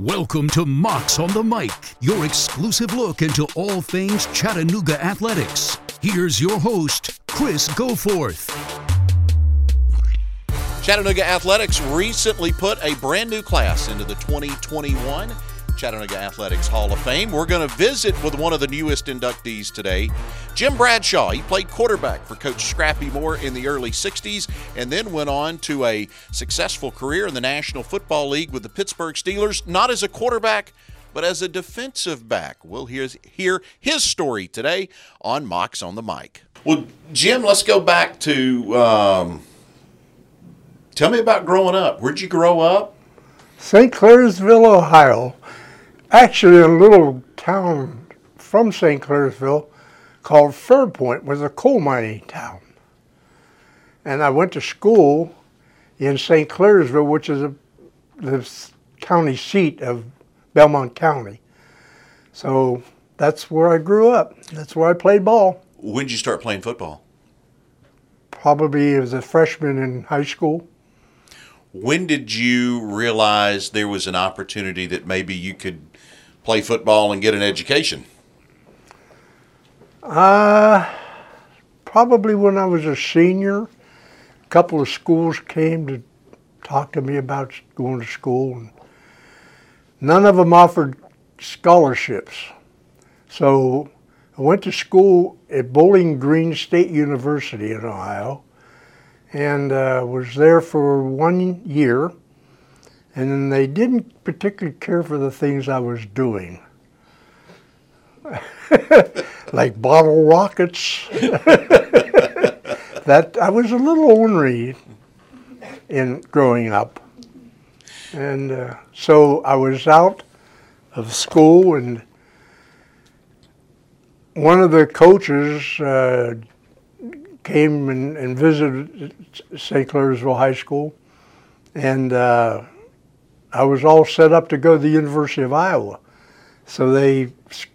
Welcome to Mocs on the Mic, your exclusive look into all things Chattanooga athletics. Here's your host, Chris Goforth. Chattanooga Athletics recently put a brand new class into the 2021 Chattanooga Athletics Hall of Fame. We're going to visit with one of the newest inductees today, Jim Bradshaw. He played quarterback for Coach Scrappy Moore in the early 60s and then went on to a successful career in the National Football League with the Pittsburgh Steelers, not as a quarterback, but as a defensive back. We'll hear, hear his story today on Mocs on the Mic. Well, Jim, let's go back to. Um, tell me about growing up. Where'd you grow up? St. Clairsville, Ohio actually a little town from St. Clairsville called Fairpoint was a coal mining town. And I went to school in St. Clairsville, which is a, the county seat of Belmont County. So that's where I grew up. That's where I played ball. When did you start playing football? Probably as a freshman in high school. When did you realize there was an opportunity that maybe you could play football and get an education? Uh, probably when I was a senior. A couple of schools came to talk to me about going to school. And none of them offered scholarships. So I went to school at Bowling Green State University in Ohio and uh, was there for one year and they didn't particularly care for the things I was doing. like bottle rockets. that I was a little ornery in growing up. And uh, so I was out of school and one of the coaches uh, came and, and, visited St. Clairsville High School and uh, I was all set up to go to the University of Iowa. So they,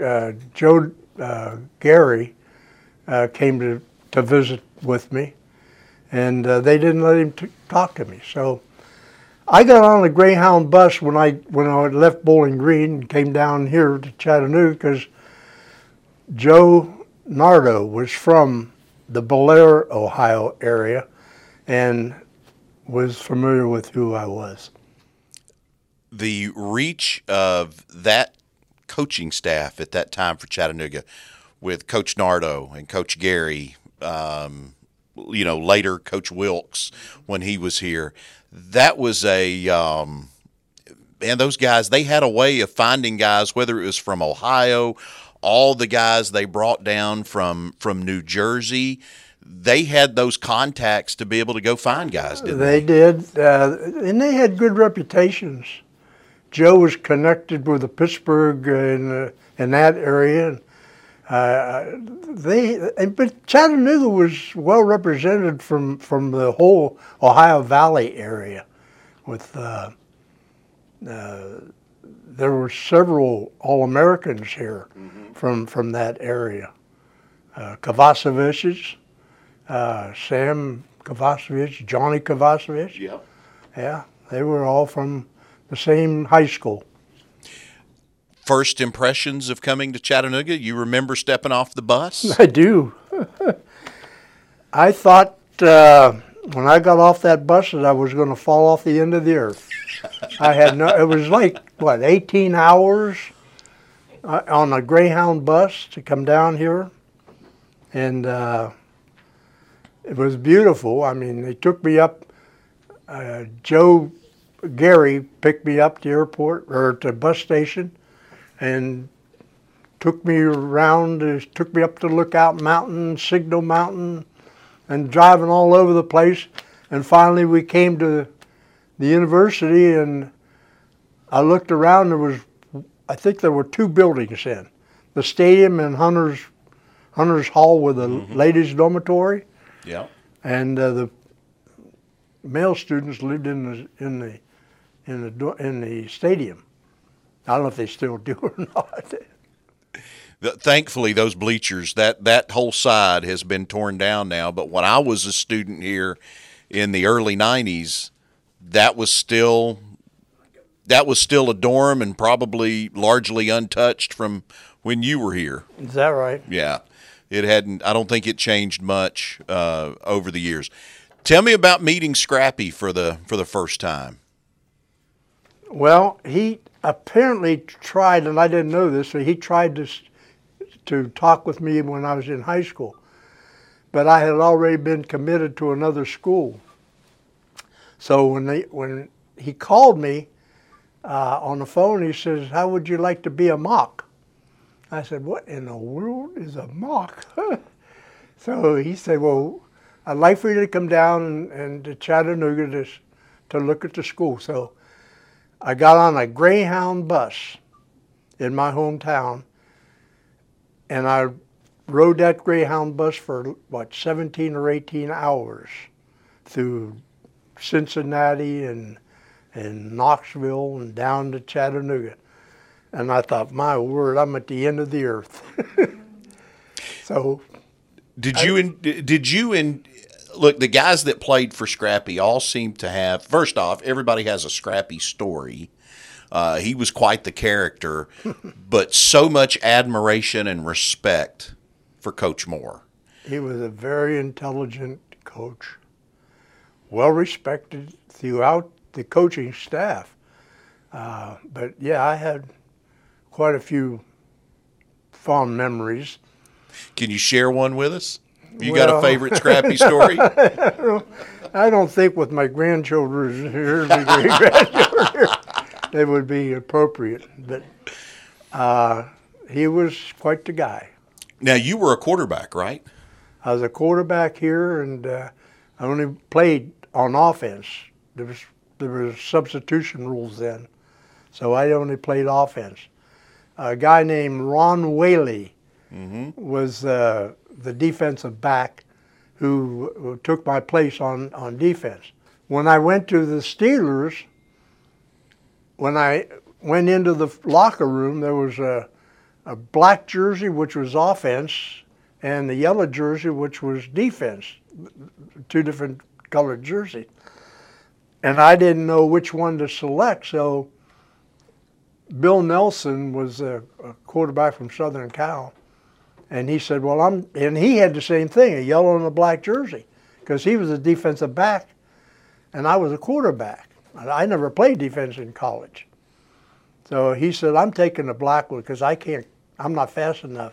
uh, Joe uh, Gary uh, came to, to visit with me, and uh, they didn't let him t- talk to me. So I got on a Greyhound bus when I when I left Bowling Green and came down here to Chattanooga because Joe Nardo was from the Bellaire, Ohio area, and was familiar with who I was the reach of that coaching staff at that time for Chattanooga with Coach Nardo and Coach Gary, um, you know, later Coach Wilkes when he was here. That was a, um, and those guys, they had a way of finding guys, whether it was from Ohio, all the guys they brought down from from New Jersey they had those contacts to be able to go find guys, didn't they? They did, uh, and they had good reputations. Joe was connected with the Pittsburgh in, uh, in that area. Uh, they, but Chattanooga was well represented from, from the whole Ohio Valley area. With uh, uh there were several All Americans here mm-hmm. from from that area. Uh, uh, Sam Kovacevic, Johnny Kovacevic. Yeah. Yeah, they were all from the same high school. First impressions of coming to Chattanooga? You remember stepping off the bus? I do. I thought uh, when I got off that bus that I was going to fall off the end of the earth. I had no. It was like what 18 hours uh, on a Greyhound bus to come down here, and uh, it was beautiful. I mean, they took me up. Uh, Joe Gary picked me up to the airport or to the bus station and took me around, took me up to Lookout Mountain, Signal Mountain, and driving all over the place. And finally, we came to the university, and I looked around. There was, I think, there were two buildings in the stadium and Hunter's Hunter's Hall with the mm-hmm. ladies' dormitory. Yeah. And uh, the male students lived in the in the in the in the stadium. I don't know if they still do or not. Thankfully, those bleachers that that whole side has been torn down now. But when I was a student here in the early '90s, that was still that was still a dorm and probably largely untouched from when you were here. Is that right? Yeah, it hadn't. I don't think it changed much uh, over the years. Tell me about meeting Scrappy for the for the first time. Well, he apparently tried, and I didn't know this. So he tried to to talk with me when I was in high school, but I had already been committed to another school. So when they when he called me uh, on the phone, he says, "How would you like to be a Moc?" I said, "What in the world is a Moc?" so he said, "Well, I'd like for you to come down and, and to Chattanooga to to look at the school." So I got on a Greyhound bus in my hometown, and I rode that Greyhound bus for what 17 or 18 hours through Cincinnati and and Knoxville and down to Chattanooga. And I thought, my word, I'm at the end of the earth. so, did you in, did you in look the guys that played for Scrappy all seem to have. First off, everybody has a Scrappy story. Uh, he was quite the character, but so much admiration and respect for Coach Moore. He was a very intelligent coach, well respected throughout the coaching staff. Uh, but yeah, I had quite a few fond memories. Can you share one with us? You well, got a favorite Scrappy story? I don't think with my grandchildren here, they would be appropriate. But uh, he was quite the guy. Now you were a quarterback, right? I was a quarterback here, and uh, I only played on offense. There was there was substitution rules then, so I only played offense. A guy named Ron Whaley mm-hmm. was uh, the defensive back who, took my place on, on defense. When I went to the Steelers, when I went into the locker room, there was a, a black jersey, which was offense, and the yellow jersey, which was defense, two different colored jerseys and I didn't know which one to select. So Bill Nelsen was a, a, quarterback from Southern Cal, and he said, "Well, I'm," and he had the same thing, a yellow and a black jersey, because he was a defensive back, and I was a quarterback. I never played defense in college, so he said, "I'm taking the black one because I can't. I'm not fast enough."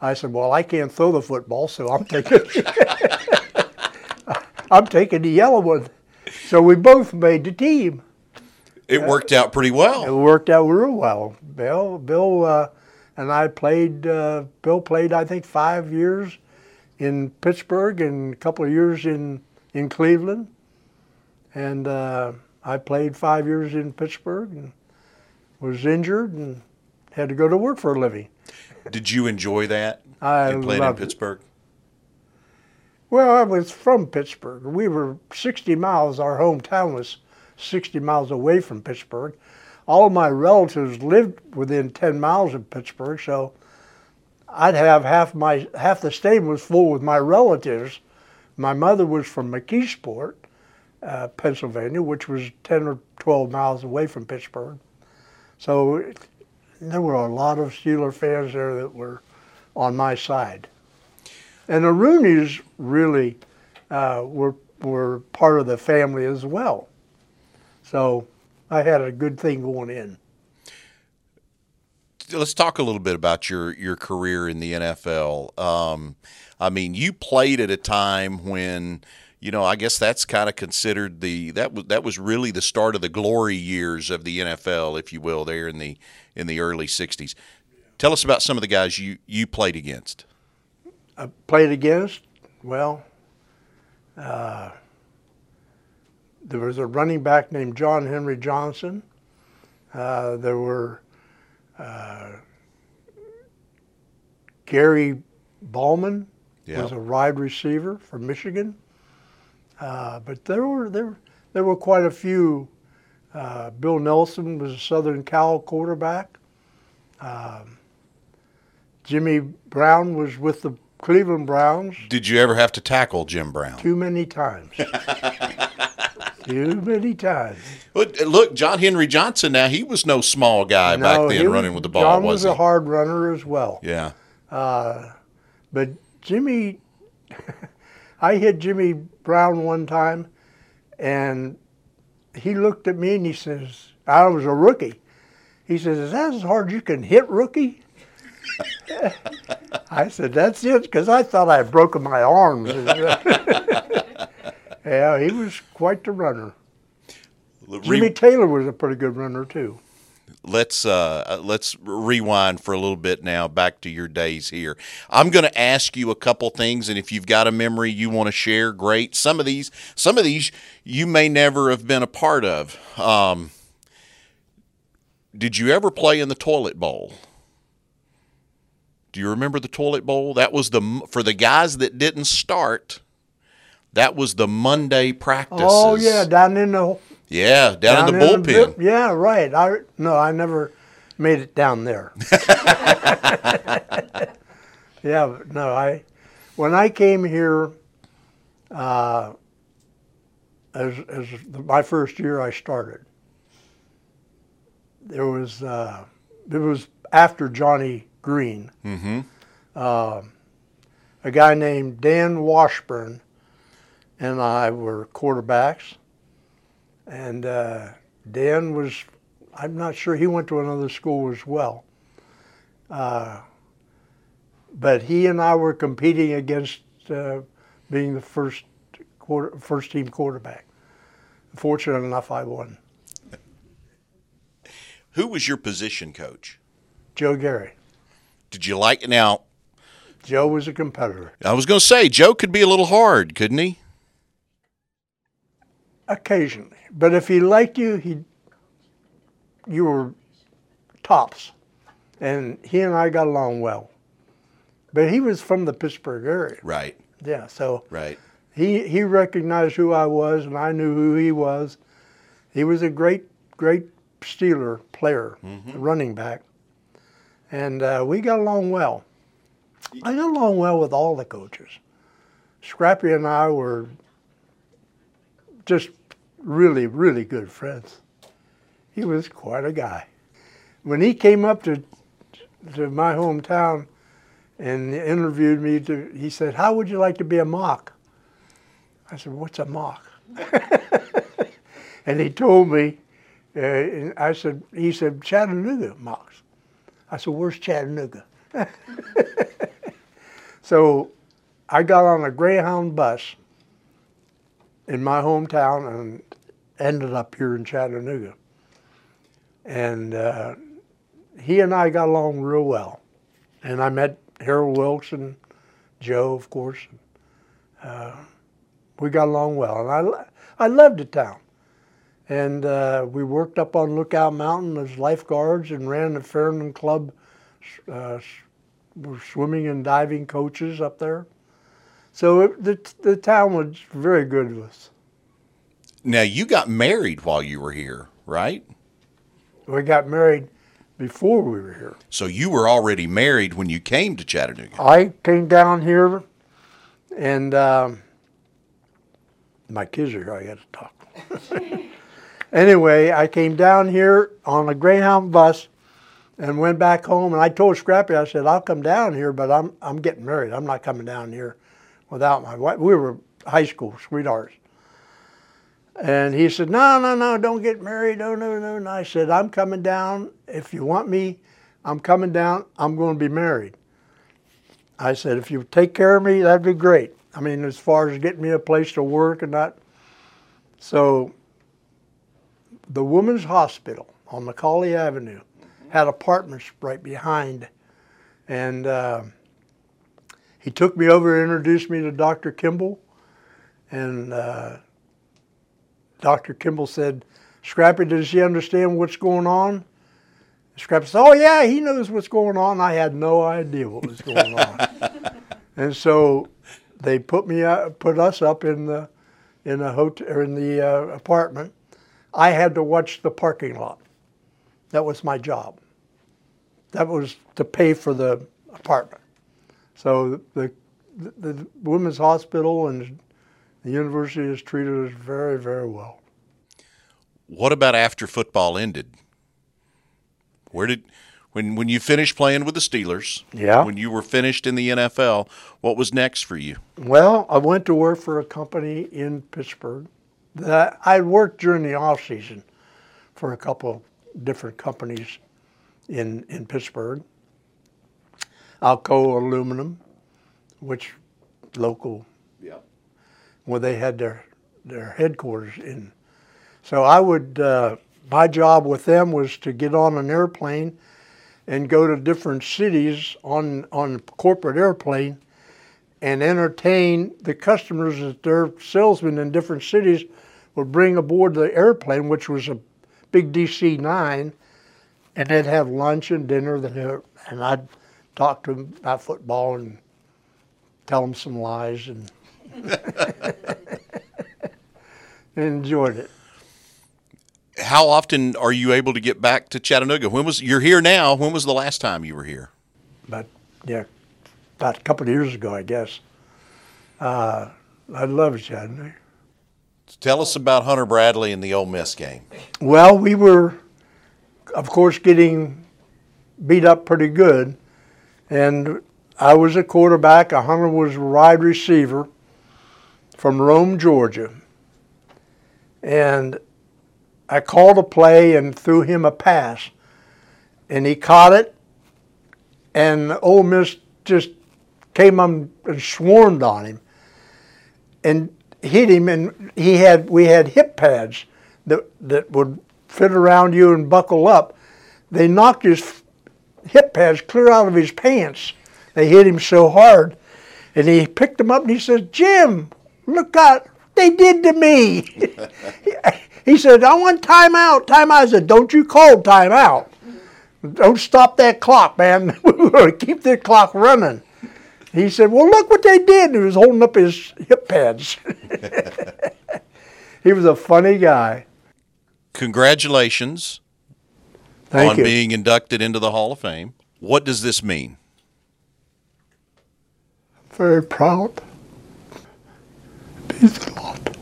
I said, "Well, I can't throw the football, so I'm taking." I'm taking the yellow one. So we both made the team. It worked out pretty well. It worked out real well. Bill, Bill, uh, and I played. Uh, Bill played, I think, five years in Pittsburgh and a couple of years in in Cleveland, and uh, I played five years in Pittsburgh and was injured and had to go to work for a living. Did you enjoy that? I played in Pittsburgh. It. Well, I was from Pittsburgh. We were 60 miles, our hometown was 60 miles away from Pittsburgh. All my relatives lived within 10 miles of Pittsburgh, so I'd have half my half the state was full with my relatives. My mother was from McKeesport, uh, Pennsylvania, which was 10 or 12 miles away from Pittsburgh. So there were a lot of Steeler fans there that were on my side. And the Rooneys really uh, were, were part of the family as well. So I had a good thing going in. Let's talk a little bit about your, your career in the NFL. Um, I mean, you played at a time when, you know, I guess that's kind of considered the that was that was really the start of the glory years of the NFL, if you will, there in the in the early '60s. Tell us about some of the guys you you played against. I played against, well, uh, there was a running back named John Henry Johnson. Uh, there were uh, Gary Ballman yep. was a wide receiver from Michigan. Uh, but there were there there were quite a few. Uh, Bill Nelsen was a Southern Cal quarterback. Um, Jimmy Brown was with the Cleveland Browns Did you ever have to tackle Jim Brown? too many times. too many times. Look, look, John Henry Johnson. Now he was no small guy back No, he then, was- running with the ball, John was, was he? a hard runner as well. yeah. Uh, but Jimmy, I hit Jimmy Brown one time, and he looked at me and he says, I was a rookie. He says, Is that as hard as you can hit rookie? I said, That's it, because I thought I had broken my arms. yeah, he was quite the runner. Re- Jimmy Taylor was a pretty good runner, too. let's uh, let's rewind for a little bit now back to your days here. I'm going to ask you a couple things, and if you've got a memory you want to share, great. Some of these, some of these you may never have been a part of. Um, did you ever play in the toilet bowl? Do you remember the toilet bowl? That was the for the guys that didn't start. That was the Monday practices. Oh, yeah, down in the yeah, down, in the Down bullpen. bit- yeah, right. I no, I never made it down there. yeah, no, I when I came here, uh, as as my first year, I started. There was uh, it was after Johnny Green. Mm-hmm. a guy named Dan Washburn and I were quarterbacks. And uh, Dan was, I'm not sure, he went to another school as well. Uh, but he and I were competing against uh, being the first quarter, first team quarterback. Fortunate enough, I won. Who was your position coach? Joe Gary. Did you like now? Joe was a competitor. I was going to say Joe could be a little hard, couldn't he? Occasionally, but if he liked you, he you were tops, and he and I got along well. But he was from the Pittsburgh area, Right, yeah. So right. he he recognized who I was, and I knew who he was. He was a great great Steeler player, mm-hmm. running back, and uh, we got along well. I got along well with all the coaches. Scrappy and I were just really, really good friends. He was quite a guy. When he came up to to my hometown and interviewed me, to, he said, "How would you like to be a Moc?" I said, "What's a Moc?" and he told me. Uh, and I said, "He said Chattanooga Mocs." I said, "Where's Chattanooga?" so I got on a Greyhound bus in my hometown and ended up here in Chattanooga. And uh, he and I got along real well. And I met Harold Wilson, Joe, of course. Uh, we got along well. And I, I loved the town. And uh, we worked up on Lookout Mountain as lifeguards and ran the Fairyland Club uh, swimming and diving coaches up there. So it, the, the town was very good to us. Now you got married while you were here, right? We got married before we were here. So you were already married when you came to Chattanooga. I came down here, and um, my kids are here. I got to talk. anyway, I came down here on a Greyhound bus and went back home. And I told Scrappy, I said, "I'll come down here, but I'm I'm getting married. I'm not coming down here without my wife." We were high school sweethearts. And he said, No, no, no, don't get married. No, no, no. And I said, I'm coming down. If you want me, I'm coming down. I'm going to be married. I said, if you take care of me, that'd be great. I mean, as far as getting me a place to work and that. So, the Women's Hospital on McCallie Avenue had apartments right behind. And uh, he took me over and introduced me to Dr. Kimball. And uh, Dr. Kimball said, Scrappy, does he understand what's going on? Scrappy said, Oh, yeah, he knows what's going on. I had no idea what was going on. and so they put me, uh, put us up in the, in the hotel, or in the uh, apartment. I had to watch the parking lot. That was my job. That was to pay for the apartment. So the the, the women's hospital and the university has treated us very, very well. What about after football ended? Where did when when you finished playing with the Steelers? Yeah. When you were finished in the NFL, what was next for you? Well, I went to work for a company in Pittsburgh. That I worked during the off season for a couple different companies in in Pittsburgh. Alcoa Aluminum, which local, Yeah. where they had their their headquarters in. So I would uh, my job with them was to get on an airplane and go to different cities on on corporate airplane and entertain the customers that their salesmen in different cities would bring aboard the airplane, which was a big DC nine, and they'd have lunch and dinner. And I'd talk to them about football and tell them some lies and enjoyed it. How often are you able to get back to Chattanooga? When was you're here now? When was the last time you were here? But yeah, about a couple of years ago, I guess. Uh, I love Chattanooga. Tell us about Hunter Bradley and the Ole Miss game. Well, we were, of course, getting beat up pretty good, and I was a quarterback. Hunter was a wide receiver from Rome, Georgia, and I called a play and threw him a pass, and he caught it, and Ole Miss just came and swarmed on him, and hit him, and he had we had hip pads that that would fit around you and buckle up. They knocked his hip pads clear out of his pants. They hit him so hard, and he picked them up and he says, "Jim, look out! They did to me." he said, "I want timeout." Timeout. I said, "Don't you call timeout? Don't stop that clock, man. We're going to keep the clock running." He said, "Well, look what they did." And he was holding up his hip pads. he was a funny guy. Congratulations Thank on you. being inducted into the Hall of Fame. What does this mean? Very proud. Means a lot.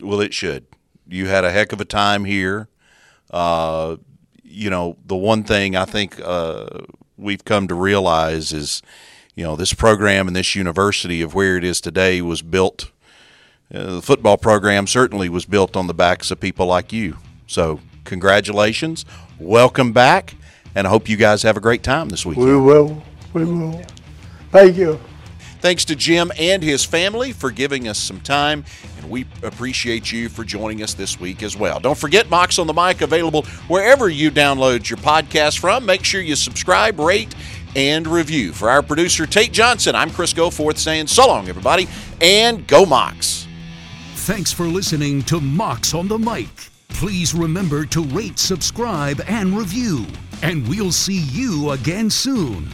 Well, it should. You had a heck of a time here. Uh, you know, the one thing I think uh, we've come to realize is, you know, this program and this university of where it is today was built. Uh, the football program certainly was built on the backs of people like you. So, congratulations, welcome back, and I hope you guys have a great time this weekend. We will. We will. Thank you. Thanks to Jim and his family for giving us some time, and we appreciate you for joining us this week as well. Don't forget Mocs on the Mic available wherever you download your podcast from. Make sure you subscribe, rate, and review. For our producer Tate Johnson, I'm Chris Goforth saying so long, everybody, and go Mocs. Thanks for listening to Mocs on the Mic. Please remember to rate, subscribe, and review. And we'll see you again soon.